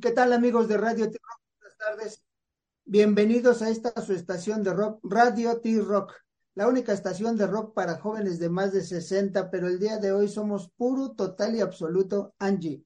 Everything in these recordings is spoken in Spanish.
¿Qué tal amigos de Radio T-Rock? Buenas tardes. Bienvenidos a esta su estación de rock, Radio T-Rock, la única estación de rock para jóvenes de más de 60, pero el día de hoy somos puro, total y absoluto Angie.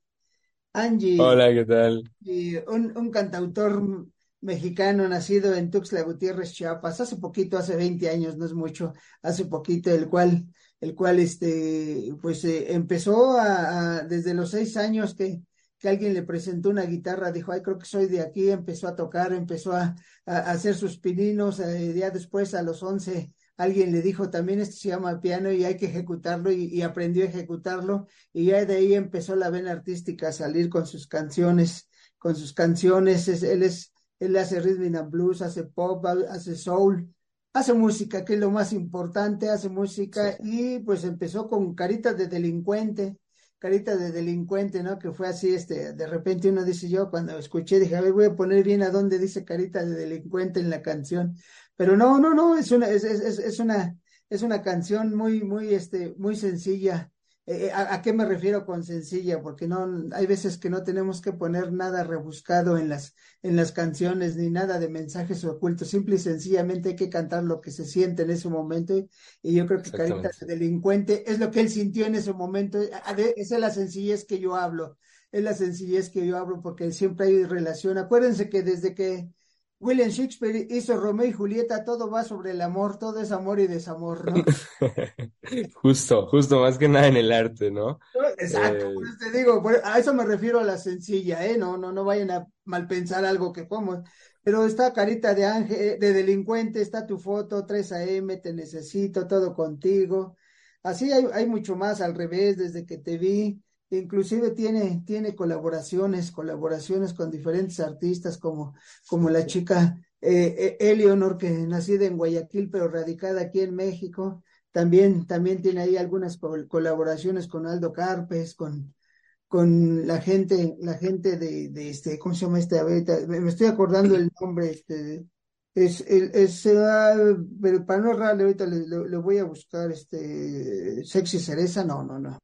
Angie. Hola, ¿qué tal? Y un, un cantautor mexicano nacido en Tuxtla Gutiérrez, Chiapas, hace poquito, hace 20 años, no es mucho, hace poquito, el cual, el cual, este, pues eh, empezó a, desde los seis años que, que alguien le presentó una guitarra, dijo, ay, creo que soy de aquí, empezó a tocar, empezó a, hacer sus pininos, eh, ya después a los once alguien le dijo, también esto se llama piano y hay que ejecutarlo y, y, aprendió a ejecutarlo y ya de ahí empezó la vena artística a salir con sus canciones, con sus canciones, es, él es, él hace rhythm and blues, hace pop, hace soul, hace música, que es lo más importante, hace música y pues empezó con caritas de delincuente, carita de delincuente, ¿no? Que fue así, este, de repente uno dice yo, cuando escuché, dije, a ver, voy a poner bien a dónde dice carita de delincuente en la canción. Pero no, no, no, es una, es, es, es una, es una canción muy, muy, este, muy sencilla. Eh, ¿a, ¿a, qué me refiero con sencilla? Porque no, hay veces que no tenemos que poner nada rebuscado en las, en las canciones, ni nada de mensajes ocultos. Simple y sencillamente hay que cantar lo que se siente en ese momento. Y yo creo que Carita de Delincuente es lo que él sintió en ese momento. Esa es la sencillez que yo hablo. Es la sencillez que yo hablo porque siempre hay relación. Acuérdense que desde que William Shakespeare hizo Romeo y Julieta, todo va sobre el amor, todo es amor y desamor, ¿no? justo, justo, más que nada en el arte, ¿no? Exacto, eh... pues te digo, a eso me refiero a la sencilla, ¿eh? No, no, no vayan a malpensar algo que como. Pero está carita de ángel, de delincuente, está tu foto, 3 AM, te necesito, todo contigo. Así hay, hay mucho más al revés, desde que te vi inclusive tiene, tiene colaboraciones, colaboraciones con diferentes artistas como, como la chica eh, Eleonor, que nacida en Guayaquil, pero radicada aquí en México. También, también tiene ahí algunas colaboraciones con Aldo Carpes, con, con la gente, la gente de, de este, ¿cómo se llama este? Ahorita, me estoy acordando el nombre, este, es, es, es pero para no ahorita le, le, le voy a buscar este, Sexy Cereza, no, no, no.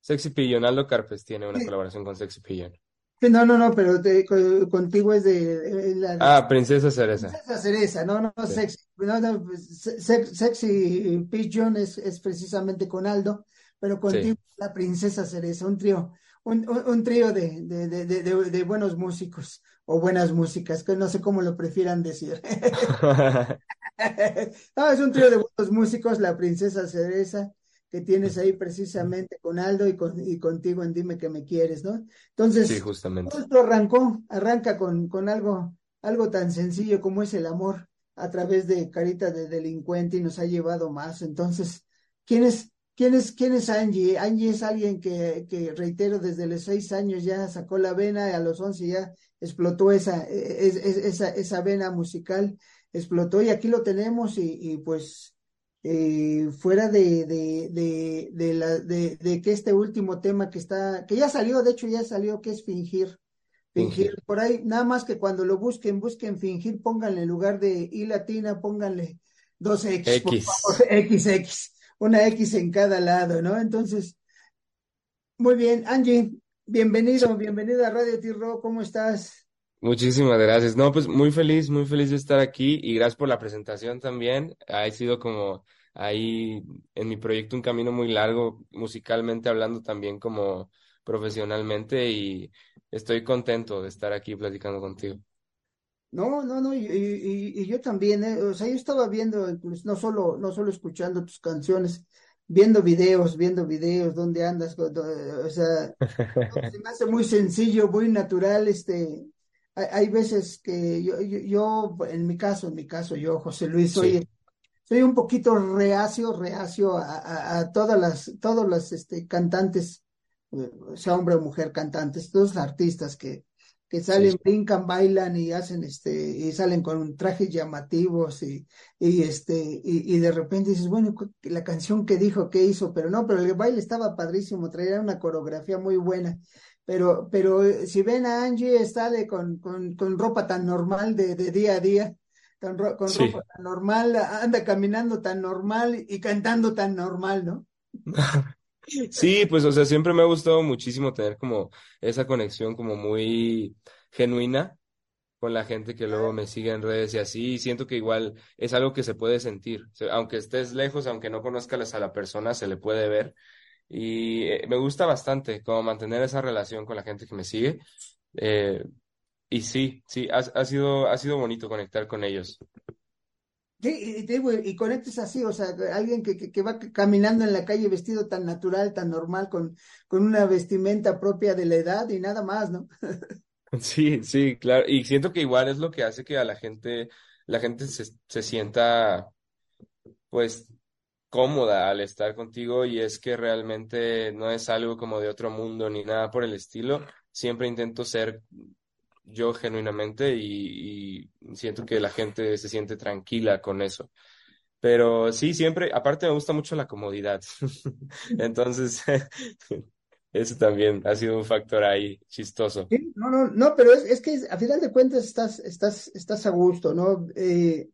Sexy Pillion, Aldo Carpes tiene una sí. colaboración con Sexy Pillion. No, no, no, pero te, contigo es de, de la, Ah, Princesa Cereza. Princesa Cereza, no, no, sí. sexy, no, no, sex, Sexy Pigeon es, es, precisamente con Aldo, pero contigo sí. la Princesa Cereza, un trío, un, un, un trío de, de, de, buenos músicos o buenas músicas, que no sé cómo lo prefieran decir. no, es un trío de buenos músicos, la Princesa Cereza, que tienes ahí precisamente con Aldo y, con, y contigo en Dime que me quieres, ¿no? Entonces, sí, justamente. esto arrancó, arranca con, con algo, algo tan sencillo como es el amor a través de Carita de Delincuente y nos ha llevado más. Entonces, ¿quién es, quién es, quién es Angie? Angie es alguien que, que, reitero, desde los seis años ya sacó la vena y a los once ya explotó esa, esa, esa vena musical, explotó y aquí lo tenemos y, y pues eh, fuera de, de, de, de, la, de, que este último tema que está, que ya salió, de hecho ya salió, que es fingir. Fingir, por ahí, nada más que cuando lo busquen, busquen fingir, pónganle en lugar de I latina, pónganle dos X, X. Por favor, XX, una X en cada lado, ¿no? Entonces, muy bien, Angie, bienvenido, bienvenido a Radio T-Rock, ¿cómo estás? Muchísimas gracias. No, pues muy feliz, muy feliz de estar aquí y gracias por la presentación también. Ha sido como ahí en mi proyecto un camino muy largo, musicalmente hablando también como profesionalmente y estoy contento de estar aquí platicando contigo. No, no, no, y, y, y yo también, eh, o sea, yo estaba viendo, incluso, no solo, no solo escuchando tus canciones, viendo videos, viendo videos, dónde andas, o sea, se me hace muy sencillo, muy natural, este, hay veces que yo, yo, yo, en mi caso, en mi caso, yo, José Luis, soy, sí. Soy un poquito reacio, reacio a, a, a todas las, todos los este, cantantes, sea hombre o mujer, cantantes, todos los artistas que, que salen, sí. brincan, bailan y hacen este, y salen con trajes llamativos y, y este, y, y, de repente dices, bueno, la canción que dijo, qué hizo, pero no, pero el baile estaba padrísimo, traía una coreografía muy buena pero, pero si ven a Angie, sale con, con, con ropa tan normal de, de día a día, con, ro con sí. ropa tan normal, anda caminando tan normal y cantando tan normal, ¿no? Sí, pues, o sea, siempre me ha gustado muchísimo tener como esa conexión como muy genuina con la gente que luego me sigue en redes y así, y siento que igual es algo que se puede sentir, aunque estés lejos, aunque no conozcas a la persona, se le puede ver, y eh, me gusta bastante como mantener esa relación con la gente que me sigue, eh, y sí, sí, ha, ha sido, ha sido bonito conectar con ellos. Sí, y, y conectes así, o sea, alguien que, que, va caminando en la calle vestido tan natural, tan normal, con, con una vestimenta propia de la edad y nada más, ¿no? Sí, sí, claro. Y siento que igual es lo que hace que a la gente, la gente se, se sienta, pues, cómoda al estar contigo y es que realmente no es algo como de otro mundo ni nada por el estilo. Siempre intento ser yo genuinamente y, siento que la gente se siente tranquila con eso. Pero sí, siempre, aparte me gusta mucho la comodidad. Entonces, Eso también ha sido un factor ahí chistoso. No, no, no, pero es, es, que a final de cuentas estás, estás, estás a gusto, ¿no? Eh,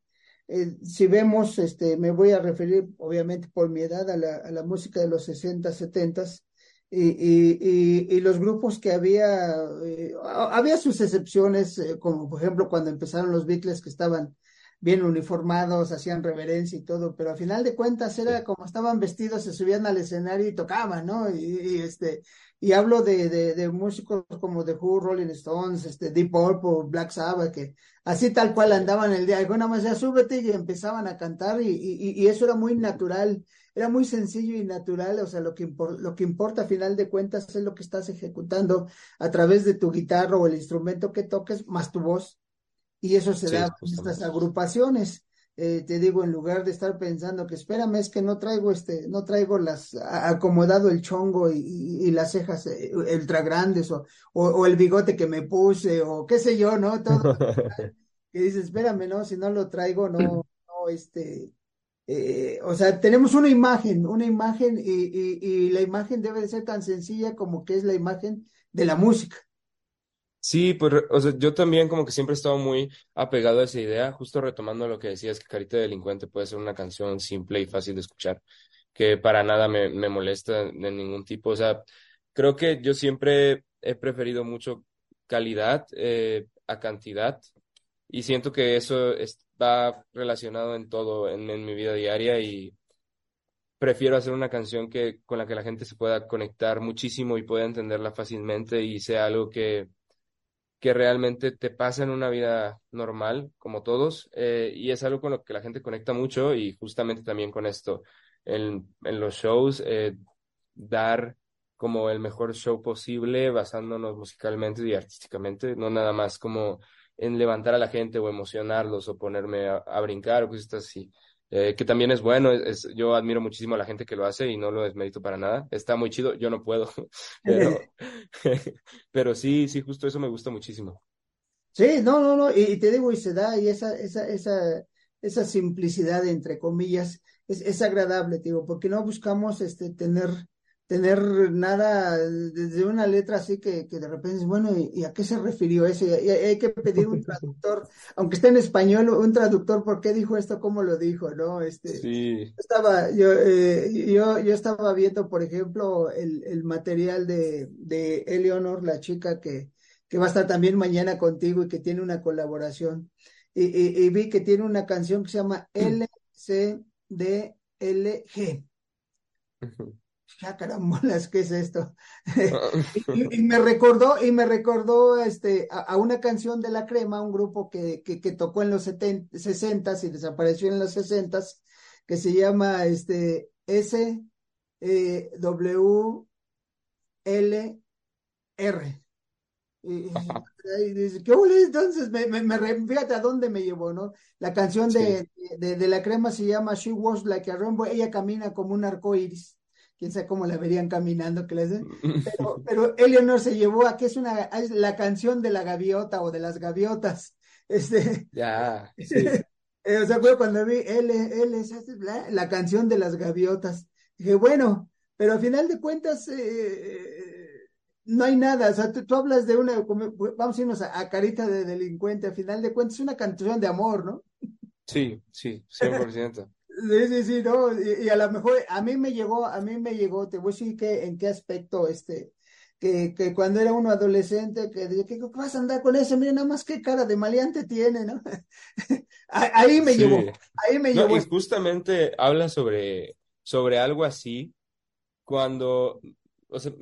eh, si vemos, este, me voy a referir obviamente por mi edad a la, a la música de los 60, 70 y, y, y, los grupos que había, eh, había sus excepciones, como por ejemplo cuando empezaron los Beatles que estaban bien uniformados, hacían reverencia y todo, pero a final de cuentas era como estaban vestidos, se subían al escenario y tocaban, ¿no? Y, este, y hablo de, de, de, músicos como The Who, Rolling Stones, este, Deep Purple, Black Sabbath, que así tal cual andaban el día, alguna más ya súbete y empezaban a cantar y, y, y, eso era muy natural, era muy sencillo y natural, o sea, lo que, lo que importa a final de cuentas es lo que estás ejecutando a través de tu guitarra o el instrumento que toques, más tu voz y eso se da en estas agrupaciones. Eh, te digo, en lugar de estar pensando que espérame, es que no traigo este, no traigo las acomodado el chongo y, las cejas eh, ultra grandes o, o, el bigote que me puse o qué sé yo, ¿no? Todo que dices, espérame, no, si no lo traigo, no, no, este, eh, o sea, tenemos una imagen, una imagen y, y, y la imagen debe de ser tan sencilla como que es la imagen de la música. Sí, pues, o sea, yo también como que siempre he estado muy apegado a esa idea, justo retomando lo que decías, que Carita de Delincuente puede ser una canción simple y fácil de escuchar, que para nada me, me molesta de ningún tipo. O sea, creo que yo siempre he preferido mucho calidad eh, a cantidad y siento que eso está relacionado en todo, en, en mi vida diaria y prefiero hacer una canción que con la que la gente se pueda conectar muchísimo y pueda entenderla fácilmente y sea algo que que realmente te pasa en una vida normal, como todos, eh, y es algo con lo que la gente conecta mucho y justamente también con esto, en, en los shows, eh, dar como el mejor show posible basándonos musicalmente y artísticamente, no nada más como en levantar a la gente o emocionarlos o ponerme a, brincar o cosas así. Eh, que también es bueno, es, yo admiro muchísimo a la gente que lo hace y no lo desmerito para nada. Está muy chido, yo no puedo, pero, sí, sí, justo eso me gusta muchísimo. Sí, no, no, no, y, te digo, y se da, y esa, esa, esa, esa simplicidad, entre comillas, es, es agradable, digo, porque no buscamos este, tener tener nada desde una letra así que, que de repente, bueno, ¿y, a qué se refirió eso? Y, hay que pedir un traductor, aunque esté en español, un traductor, ¿por qué dijo esto? ¿Cómo lo dijo? ¿No? Este, sí. Estaba, yo, eh, yo, yo estaba viendo, por ejemplo, el, el material de, de Eleonor, la chica que, que va a estar también mañana contigo y que tiene una colaboración. Y, y, y vi que tiene una canción que se llama LCDLG ya carambolas, ¿qué es esto? y, me recordó, y me recordó este, a, una canción de La Crema, un grupo que, que, que tocó en los 70, 60 y desapareció en los 60 que se llama este, S eh, W L R. Y, dice, ¿qué Entonces, me, me, fíjate a dónde me llevó, ¿no? La canción de, de, de, la crema se llama She Walks Like a Rainbow, ella camina como un arco iris quién sabe cómo la verían caminando, que les pero, pero Eleanor se llevó a que es una es la canción de la gaviota o de las gaviotas. Este, ya, sí. Eh, o sea, fue cuando vi L, L, la, la, canción de las gaviotas. Dije, bueno, pero al final de cuentas, eh, no hay nada. O sea, tú, hablas de una, vamos a irnos a, a, carita de delincuente, al final de cuentas es una canción de amor, ¿no? Sí, sí, 100%. Sí, sí, sí, no, y, a lo mejor a mí me llegó, a mí me llegó, te voy a decir que en qué aspecto, este, que, que cuando era uno adolescente, que dije, ¿qué vas a andar con ese? Mira, nada más qué cara de maleante tiene, ¿no? ahí me llevó, ahí me llevó. Y justamente habla sobre, sobre algo así, cuando, o sea,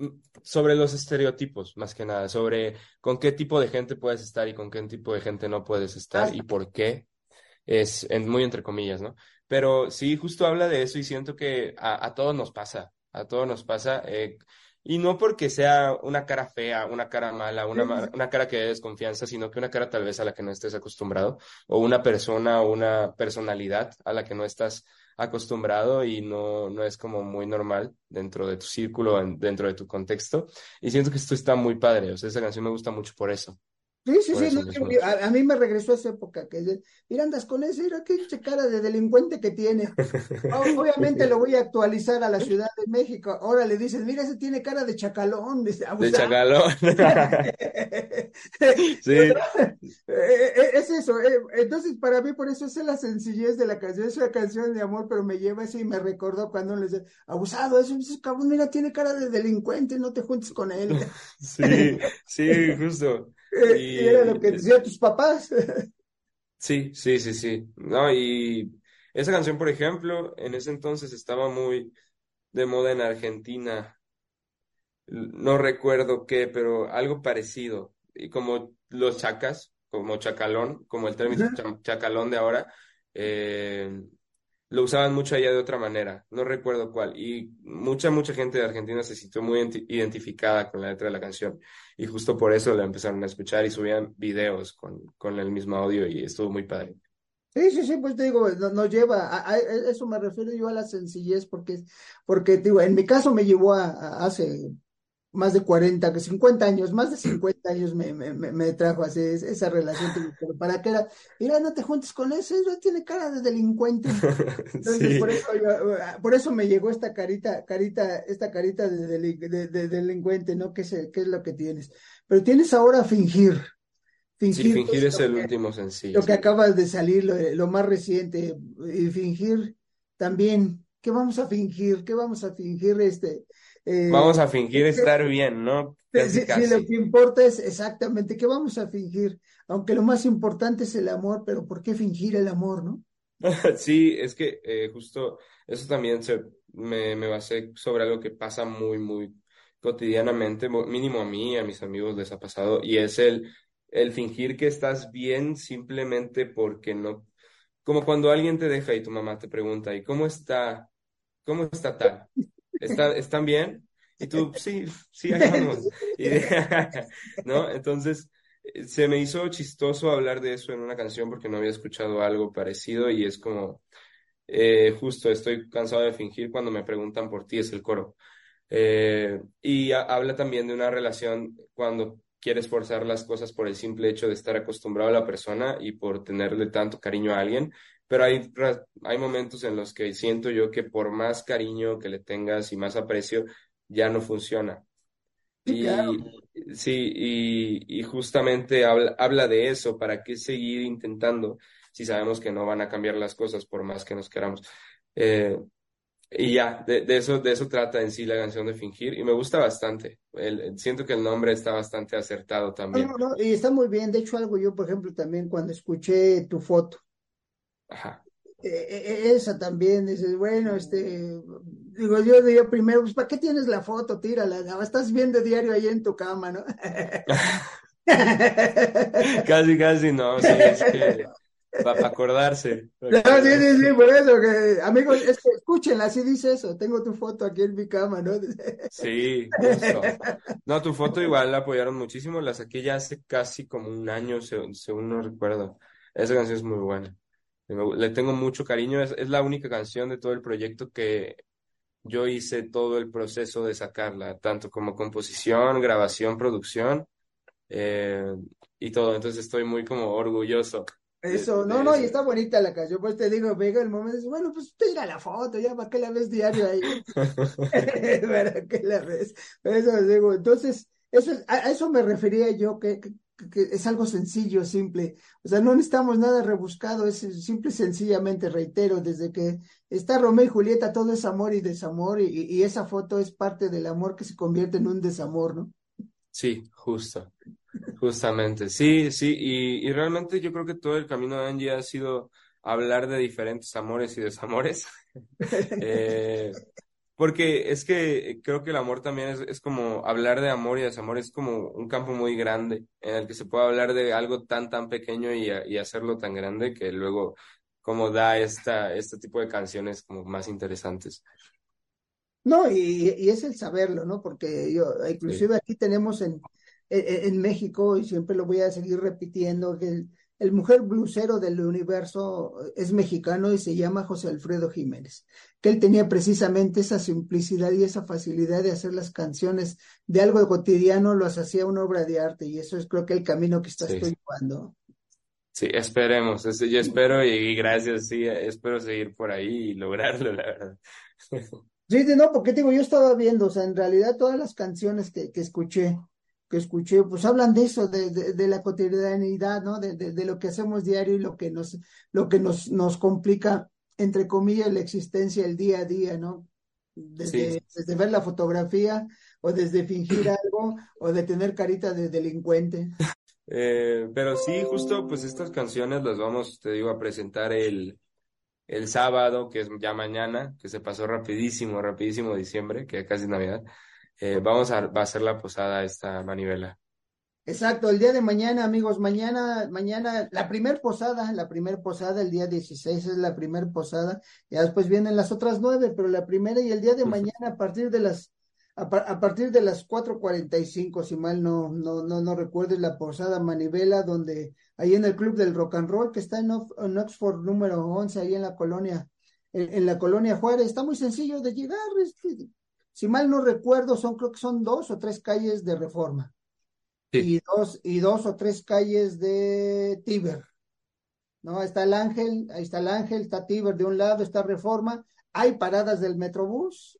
sobre los estereotipos, más que nada, sobre con qué tipo de gente puedes estar y con qué tipo de gente no puedes estar y por qué, es muy entre comillas, ¿no? Pero sí, justo habla de eso y siento que a, a todos nos pasa, a todos nos pasa. Eh, y no porque sea una cara fea, una cara mala, una, una cara que dé desconfianza, sino que una cara tal vez a la que no estés acostumbrado, o una persona o una personalidad a la que no estás acostumbrado y no, no es como muy normal dentro de tu círculo, dentro de tu contexto. Y siento que esto está muy padre, o sea, esa canción me gusta mucho por eso. Sí, sí, sí, a, mí me regresó esa época que mira, andas con ese, mira qué cara de delincuente que tiene. Obviamente lo voy a actualizar a la Ciudad de México. Ahora le dices, mira, ese tiene cara de chacalón. De, chacalón. sí. Eh, eh, es eso. Eh, entonces, para mí, por eso es la sencillez de la canción. Es una canción de amor, pero me lleva así y me recordó cuando le dice, abusado, ese cabrón, mira, tiene cara de delincuente, no te juntes con él. sí, sí, justo. Y, era lo que decían tus papás. Sí, sí, sí, sí. No, y esa canción, por ejemplo, en ese entonces estaba muy de moda en Argentina. No recuerdo qué, pero algo parecido. Y como los chacas, como chacalón, como el término chacalón de ahora, eh, lo usaban mucho allá de otra manera, no recuerdo cuál, y mucha, mucha gente de Argentina se sintió muy identificada con la letra de la canción, y justo por eso la empezaron a escuchar y subían videos con, con el mismo audio y estuvo muy padre. Sí, sí, sí, pues te digo, nos lleva, a, eso me refiero yo a la sencillez, porque, porque digo, en mi caso me llevó a hace más de 40, que 50 años, más de 50 años me, me, me trajo así esa relación, pero para que era, mira, no te juntes con ese, eso tiene cara de delincuente. Entonces, por, eso por eso me llegó esta carita, carita, esta carita de, de, delincuente, ¿no? ¿Qué es, ¿Qué es lo que tienes? Pero tienes ahora fingir. Fingir, sí, fingir es el último sencillo. Lo que acabas de salir, lo, lo más reciente, y fingir también, ¿qué vamos a fingir? ¿Qué vamos a fingir este? Eh, vamos a fingir estar bien, ¿no? si, lo que importa es exactamente qué vamos a fingir, aunque lo más importante es el amor, pero ¿por qué fingir el amor, no? sí, es que eh, justo eso también se, me, me basé sobre algo que pasa muy, muy cotidianamente, mínimo a mí, a mis amigos les ha pasado, y es el, el fingir que estás bien simplemente porque no, como cuando alguien te deja y tu mamá te pregunta, ¿y cómo está? ¿Cómo está tal? ¿Están bien? Y tú, sí, sí, ahí. ¿No? Entonces, se me hizo chistoso hablar de eso en una canción porque no había escuchado algo parecido y es como, eh, justo, estoy cansado de fingir cuando me preguntan por ti, es el coro. Eh, y habla también de una relación cuando quieres forzar las cosas por el simple hecho de estar acostumbrado a la persona y por tenerle tanto cariño a alguien, pero hay, hay momentos en los que siento yo que por más cariño que le tengas y más aprecio, ya no funciona. y, sí, y, justamente habla, habla de eso, ¿para qué seguir intentando si sabemos que no van a cambiar las cosas por más que nos queramos? Eh, y ya, de, eso, de eso trata en sí la canción de Fingir y me gusta bastante. siento que el nombre está bastante acertado también. y está muy bien. De hecho, algo yo, por ejemplo, también cuando escuché tu foto, Ajá. E, e, e, esa también, dices, bueno, este, digo, yo digo primero, pues, ¿para qué tienes la foto? Tírala, estás viendo diario ahí en tu cama, ¿no? casi, casi no, sí, es que para acordarse. sí, sí, sí, por eso, que, amigos, es que escúchenla, así dice eso, tengo tu foto aquí en mi cama, ¿no? sí, justo. No, tu foto igual la apoyaron muchísimo, la saqué ya hace casi como un año, según, según no recuerdo. Esa canción es muy buena. Le tengo mucho cariño, es, es, la única canción de todo el proyecto que yo hice todo el proceso de sacarla, tanto como composición, grabación, producción eh, y todo. Entonces estoy muy como orgulloso. Eso, no, no, y está bonita la canción, pues te digo, venga el momento, dice, bueno, pues tira la foto, ya, ¿para qué la ves diario ahí? ¿Para qué la ves? Eso digo, entonces, eso a, eso me refería yo, que, que es algo sencillo, simple. O sea, no necesitamos nada rebuscado, es simple y sencillamente, reitero, desde que está Romeo y Julieta, todo es amor y desamor, y, y esa foto es parte del amor que se convierte en un desamor, ¿no? Sí, justo, justamente. Sí, sí, y, y realmente yo creo que todo el camino de Angie ha sido hablar de diferentes amores y desamores. eh, porque es que creo que el amor también es, es, como hablar de amor y desamor, es como un campo muy grande en el que se puede hablar de algo tan, tan pequeño y, y hacerlo tan grande que luego como da esta, este tipo de canciones como más interesantes. No, y, y es el saberlo, ¿no? Porque yo, inclusive sí. aquí tenemos en, en, en, México, y siempre lo voy a seguir repitiendo, que el, el mujer blusero del universo es mexicano y se llama José Alfredo Jiménez, que él tenía precisamente esa simplicidad y esa facilidad de hacer las canciones de algo cotidiano, los hacía una obra de arte y eso es creo que el camino que estás sí. llevando. Sí, esperemos, yo espero y gracias, sí, espero seguir por ahí y lograrlo, la verdad. Sí, no, porque digo, yo estaba viendo, o sea, en realidad todas las canciones que, que escuché, que escuché, pues hablan de eso, de, de, de la cotidianidad, ¿no? De, de, lo que hacemos diario y lo que nos, lo que nos, nos complica, entre comillas, la existencia, el día a día, ¿no? Desde, sí. desde ver la fotografía o desde fingir algo o de tener carita de delincuente. Eh, pero sí, justo pues estas canciones las vamos, te digo, a presentar el, el sábado, que es ya mañana, que se pasó rapidísimo, rapidísimo diciembre, que casi es Navidad eh, vamos a, va a hacer la posada esta manivela. Exacto, el día de mañana, amigos, mañana, mañana, la primer posada, la primer posada, el día 16 es la primer posada, ya después vienen las otras nueve, pero la primera y el día de mañana a partir de las, a, a partir de las 4.45, si mal no, no, no, no recuerdo, la posada manivela, donde, ahí en el Club del Rock and Roll, que está en, en Oxford número 11, ahí en la colonia, en, en la colonia Juárez, está muy sencillo de llegar, este, si mal no recuerdo, son creo que son dos o tres calles de Reforma. Sí. Y dos, y dos o tres calles de Tíber. ¿No? Está el Ángel, ahí está el Ángel, está Tíber de un lado, está Reforma, hay paradas del Metrobús.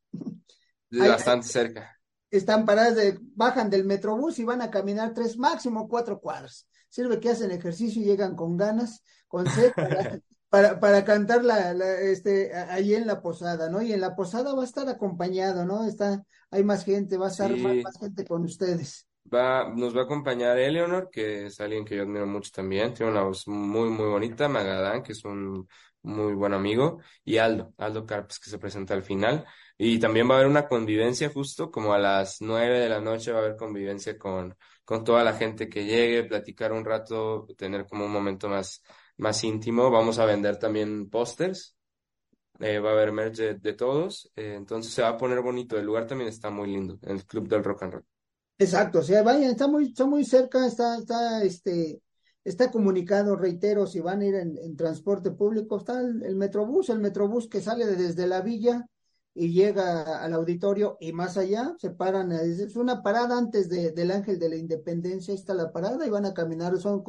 hay, bastante cerca. Están paradas de, bajan del Metrobús y van a caminar tres, máximo cuatro cuadras. Sirve que hacen ejercicio y llegan con ganas, con sed, para, para, para cantar la, la, este, ahí en la posada, ¿no? Y en la posada va a estar acompañado, ¿no? Está, hay más gente, va a estar sí. más, más, gente con ustedes. Va, nos va a acompañar Eleonor, que es alguien que yo admiro mucho también, tiene una voz muy, muy bonita, Magadán, que es un muy buen amigo, y Aldo, Aldo Carpes, que se presenta al final. Y también va a haber una convivencia justo, como a las nueve de la noche va a haber convivencia con, con toda la gente que llegue, platicar un rato, tener como un momento más, más íntimo. Vamos a vender también pósters. Eh, va a haber merch de, todos. Eh, entonces se va a poner bonito. El lugar también está muy lindo, el Club del Rock and Roll. Exacto, o sea, vayan, está muy, está muy cerca, está, está, este, está comunicado, reitero, si van a ir en, en transporte público, está el, el, Metrobús, el Metrobús que sale desde la villa y llega al auditorio y más allá, se paran, es una parada antes de, del Ángel de la Independencia, está la parada y van a caminar, son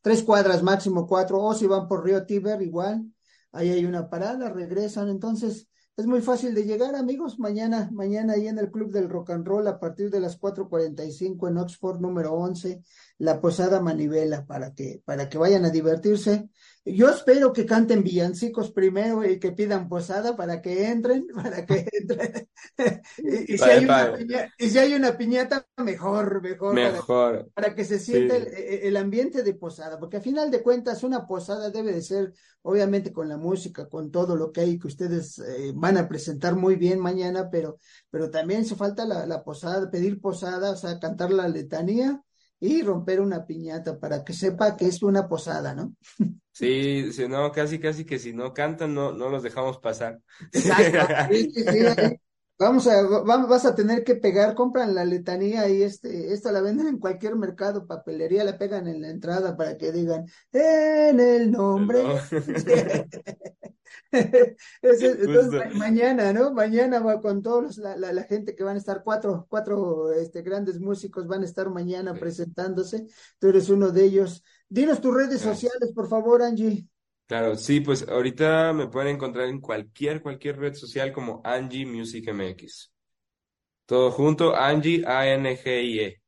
tres cuadras máximo cuatro, o si van por Río Tíber igual, ahí hay una parada, regresan, entonces es muy fácil de llegar, amigos, mañana, mañana ahí en el Club del Rock and Roll a partir de las 4.45 en Oxford número 11, la Posada Manivela, para que, para que vayan a divertirse. Yo espero que canten villancicos primero y que pidan posada para que entren, para que entren. y, y, si hay una piñata, y, si hay una piñata, mejor, mejor. Mejor. Para, para que se sienta sí. el, el, ambiente de posada, porque a final de cuentas una posada debe de ser, obviamente con la música, con todo lo que hay que ustedes eh, van a presentar muy bien mañana, pero, pero también se falta la, la posada, pedir posada, o sea, cantar la letanía y romper una piñata para que sepa que es una posada, ¿no? Sí, sí, no, casi, casi que si no cantan, no, no los dejamos pasar. Exacto. Sí, sí, sí, Vamos a, vas a tener que pegar, compran la letanía y este, esta la venden en cualquier mercado, papelería, la pegan en la entrada para que digan, en el nombre. No. Entonces, mañana, ¿no? Mañana va con todos la, la, la, gente que van a estar, cuatro, cuatro este, grandes músicos van a estar mañana sí. presentándose. Tú eres uno de ellos. Dinos tus redes sociales, por favor, Angie. Claro, sí, pues ahorita me pueden encontrar en cualquier, cualquier red social como Angie Music MX. Todo junto, Angie, A-N-G-I-E.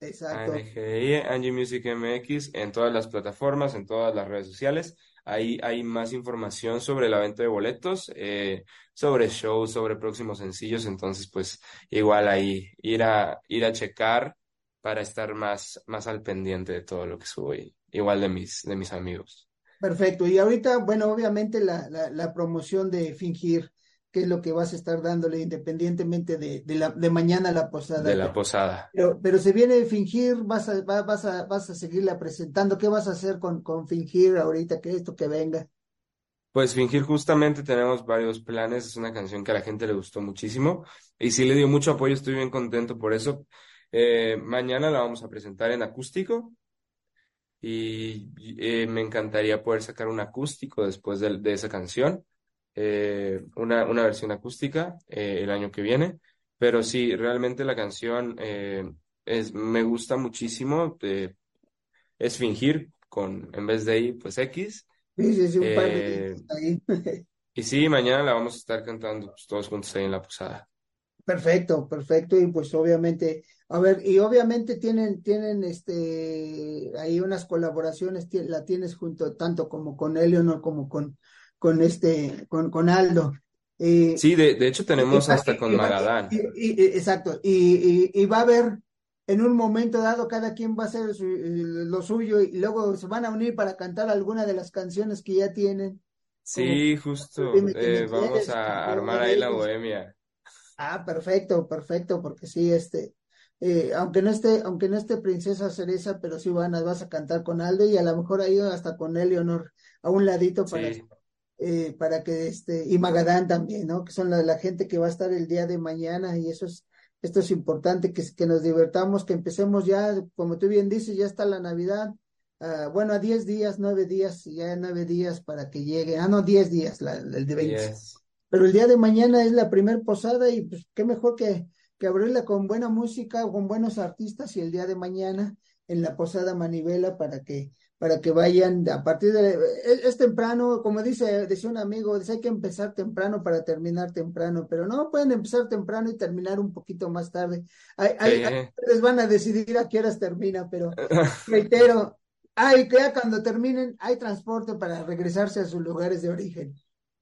Exacto. ANGI, Angie Music MX, en todas las plataformas, en todas las redes sociales. Ahí hay más información sobre la venta de boletos, eh, sobre shows, sobre próximos sencillos. Entonces, pues igual ahí ir a, ir a checar para estar más, más al pendiente de todo lo que subo y igual de mis, de mis amigos. Perfecto. Y ahorita, bueno, obviamente la, la, la promoción de Fingir, qué es lo que vas a estar dándole independientemente de, de, la, de mañana la posada. De la posada. Pero, pero se viene Fingir, vas a, vas a, vas a seguirla presentando. ¿Qué vas a hacer con, con Fingir ahorita que esto que venga? Pues Fingir justamente tenemos varios planes, es una canción que a la gente le gustó muchísimo y sí le dio mucho apoyo, estoy bien contento por eso. Eh, mañana la vamos a presentar en acústico y eh, me encantaría poder sacar un acústico después de, de esa canción, eh, una, una versión acústica eh, el año que viene, pero sí, realmente la canción eh, es, me gusta muchísimo, es fingir con, en vez de I, pues X. Sí, sí, sí, un par de ahí. y sí, mañana la vamos a estar cantando pues, todos juntos ahí en la posada. Perfecto, perfecto. Y pues obviamente, a ver, y obviamente tienen, tienen este, ahí unas colaboraciones, la tienes junto tanto como con Eleonor como con, con este, con, con Aldo. Eh, Sí, de, de hecho tenemos hasta con y va- Magadán. y- y- y- exacto. Y, va a haber en un momento dado, cada quien va a hacer su- lo suyo y luego se van a unir para cantar alguna de las canciones que ya tienen, como Sí, justo, eh, vamos a armar ahí la bohemia. Ah, perfecto, perfecto, porque sí, este, eh, aunque no esté, aunque no esté Princesa Cereza, pero sí van a, vas a cantar con Aldo y a lo mejor ahí hasta con Eleonor a un ladito para, Sí, eh, para que este, y Magadán también, ¿no? Que son la, la gente que va a estar el día de mañana y eso es, esto es importante, que, que nos divertamos, que empecemos ya, como tú bien dices, ya está la Navidad, ah, bueno, a 10 días, 9 días, ya 9 días para que llegue, ah, no, 10 días, la, el de 20. yes. Pero el día de mañana es la primer posada y pues qué mejor que, que abrirla con buena música, con buenos artistas y el día de mañana en la posada Manivela para que, para que vayan a partir de, es, es temprano, como dice, decía un amigo, dice hay que empezar temprano para terminar temprano, pero no pueden empezar temprano y terminar un poquito más tarde. Hay, hay, hay- Sí. ustedes van a decidir a qué horas termina, pero reitero, hay que cuando terminen, hay transporte para regresarse a sus lugares de origen.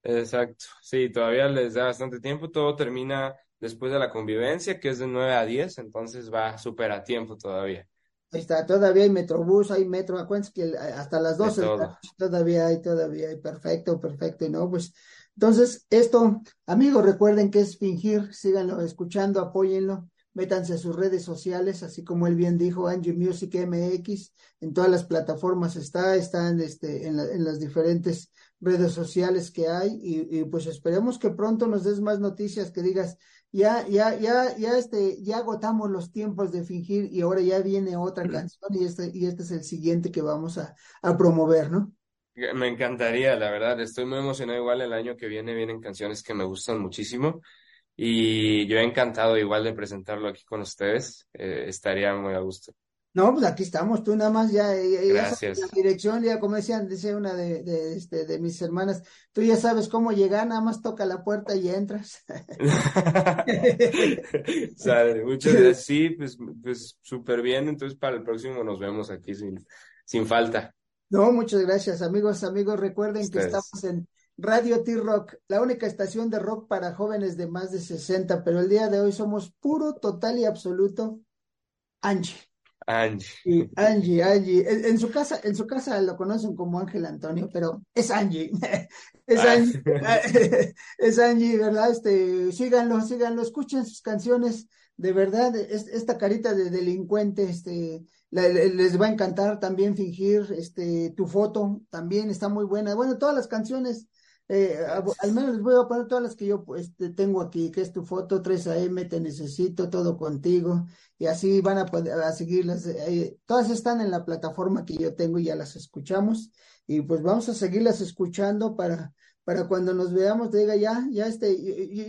Exacto, sí, todavía les da bastante tiempo, todo termina después de la convivencia, que es de 9 a 10, entonces va súper a tiempo todavía, Ahí está, todavía hay Metrobús, hay metro, acuérdense que el- hasta las de 12 de la todo. noche todavía hay, todavía hay, perfecto, perfecto, y no, pues, entonces, esto, amigos, recuerden que es fingir, síganlo escuchando, apóyenlo, métanse a sus redes sociales, así como él bien dijo, Angie Music MX, en todas las plataformas está, están este, en, la- en las diferentes redes sociales que hay, y, y pues esperemos que pronto nos des más noticias, que digas, ya, ya, ya, ya, este, ya agotamos los tiempos de fingir y ahora ya viene otra canción y este, y este es el siguiente que vamos a, a promover, ¿no? Me encantaría, la verdad, estoy muy emocionado igual el año que viene vienen canciones que me gustan muchísimo y yo he encantado igual de presentarlo aquí con ustedes, eh, estaría muy a gusto. No, pues aquí estamos, tú nada más ya, ya, la dirección, ya como decían, dice una de, de, este, de mis hermanas, tú ya sabes cómo llegar, nada más toca la puerta y entras. Sale, muchas gracias. Sí, pues, pues súper bien. Entonces, para el próximo nos vemos aquí sin, sin falta. No, muchas gracias, amigos, amigos, recuerden que estamos en Radio T-Rock, la única estación de rock para jóvenes de más de 60, pero el día de hoy somos puro, total y absoluto Angie. Angie. Angie, Angie, en, en su casa, en su casa lo conocen como Ángel Antonio, pero es Angie, es Ah. Angie, es Angie, ¿verdad? Este, síganlo, síganlo, escuchen sus canciones, de verdad, es- esta carita de delincuente, este, la- les va a encantar también fingir, este, tu foto también está muy buena, bueno, todas las canciones, eh, al menos les voy a poner todas las que yo pues, te- tengo aquí, que es tu foto, 3AM, te necesito, todo contigo y así van a poder a seguirlas. eh, todas están en la plataforma que yo tengo y ya las escuchamos y pues vamos a seguirlas escuchando para para cuando nos veamos te diga ya ya este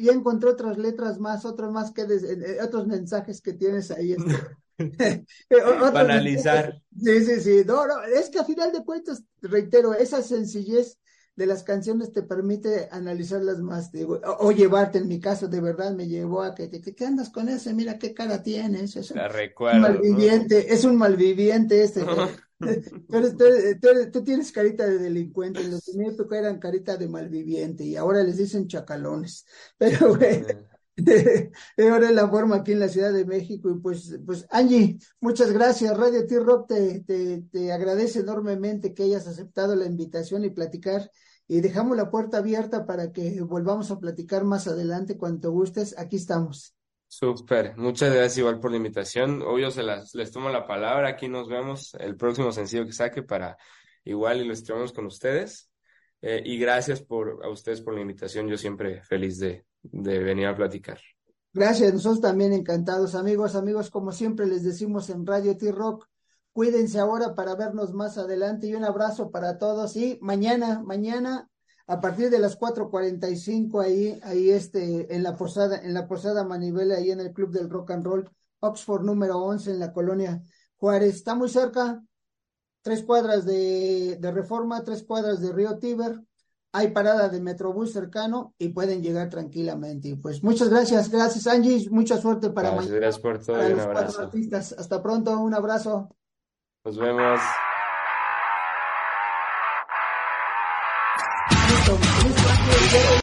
ya encontré otras letras más, otros más que des- eh, eh, otros mensajes que tienes ahí este. Eh, o- otros Para mensajes. analizar. Sí, sí, sí. No, no, es que a final de cuentas, reitero, esa sencillez de las canciones te permite analizarlas más, digo, o, llevarte, en mi caso, de verdad me llevó a que, ¿qué andas con ese? Mira qué cara tienes. Es un, malviviente, es un malviviente este. tú, tienes carita de delincuente, los de mi época eran carita de malviviente y ahora les dicen chacalones. Pero bueno, ahora es la forma aquí en la Ciudad de México. Y pues, pues Angie, muchas gracias. Radio T-Rock te, te, te agradece enormemente que hayas aceptado la invitación y platicar y dejamos la puerta abierta para que volvamos a platicar más adelante cuando gustes. Aquí estamos. Súper, muchas gracias igual por la invitación. Obvio, se las, les tomo la palabra. Aquí nos vemos el próximo sencillo que saque para igual ilustrarnos con ustedes. Eh, y gracias por, a ustedes por la invitación. Yo siempre feliz de, de venir a platicar. Gracias, nosotros también encantados. Amigos, amigos, como siempre les decimos en Radio T-Rock, Cuídense ahora para vernos más adelante y un abrazo para todos. Y mañana, mañana, a partir de las 4:45 ahí, ahí este, en la posada, en la posada Manivela, ahí en el Club del Rock and Roll, Oxford número 11 en la colonia Juárez. Está muy cerca, tres cuadras de, de Reforma, tres cuadras de Río Tíber. Hay parada de Metrobús cercano y pueden llegar tranquilamente. pues muchas gracias, gracias Angie, mucha suerte para mañana. Gracias por todo y un abrazo. Hasta pronto, un abrazo. Nos vemos.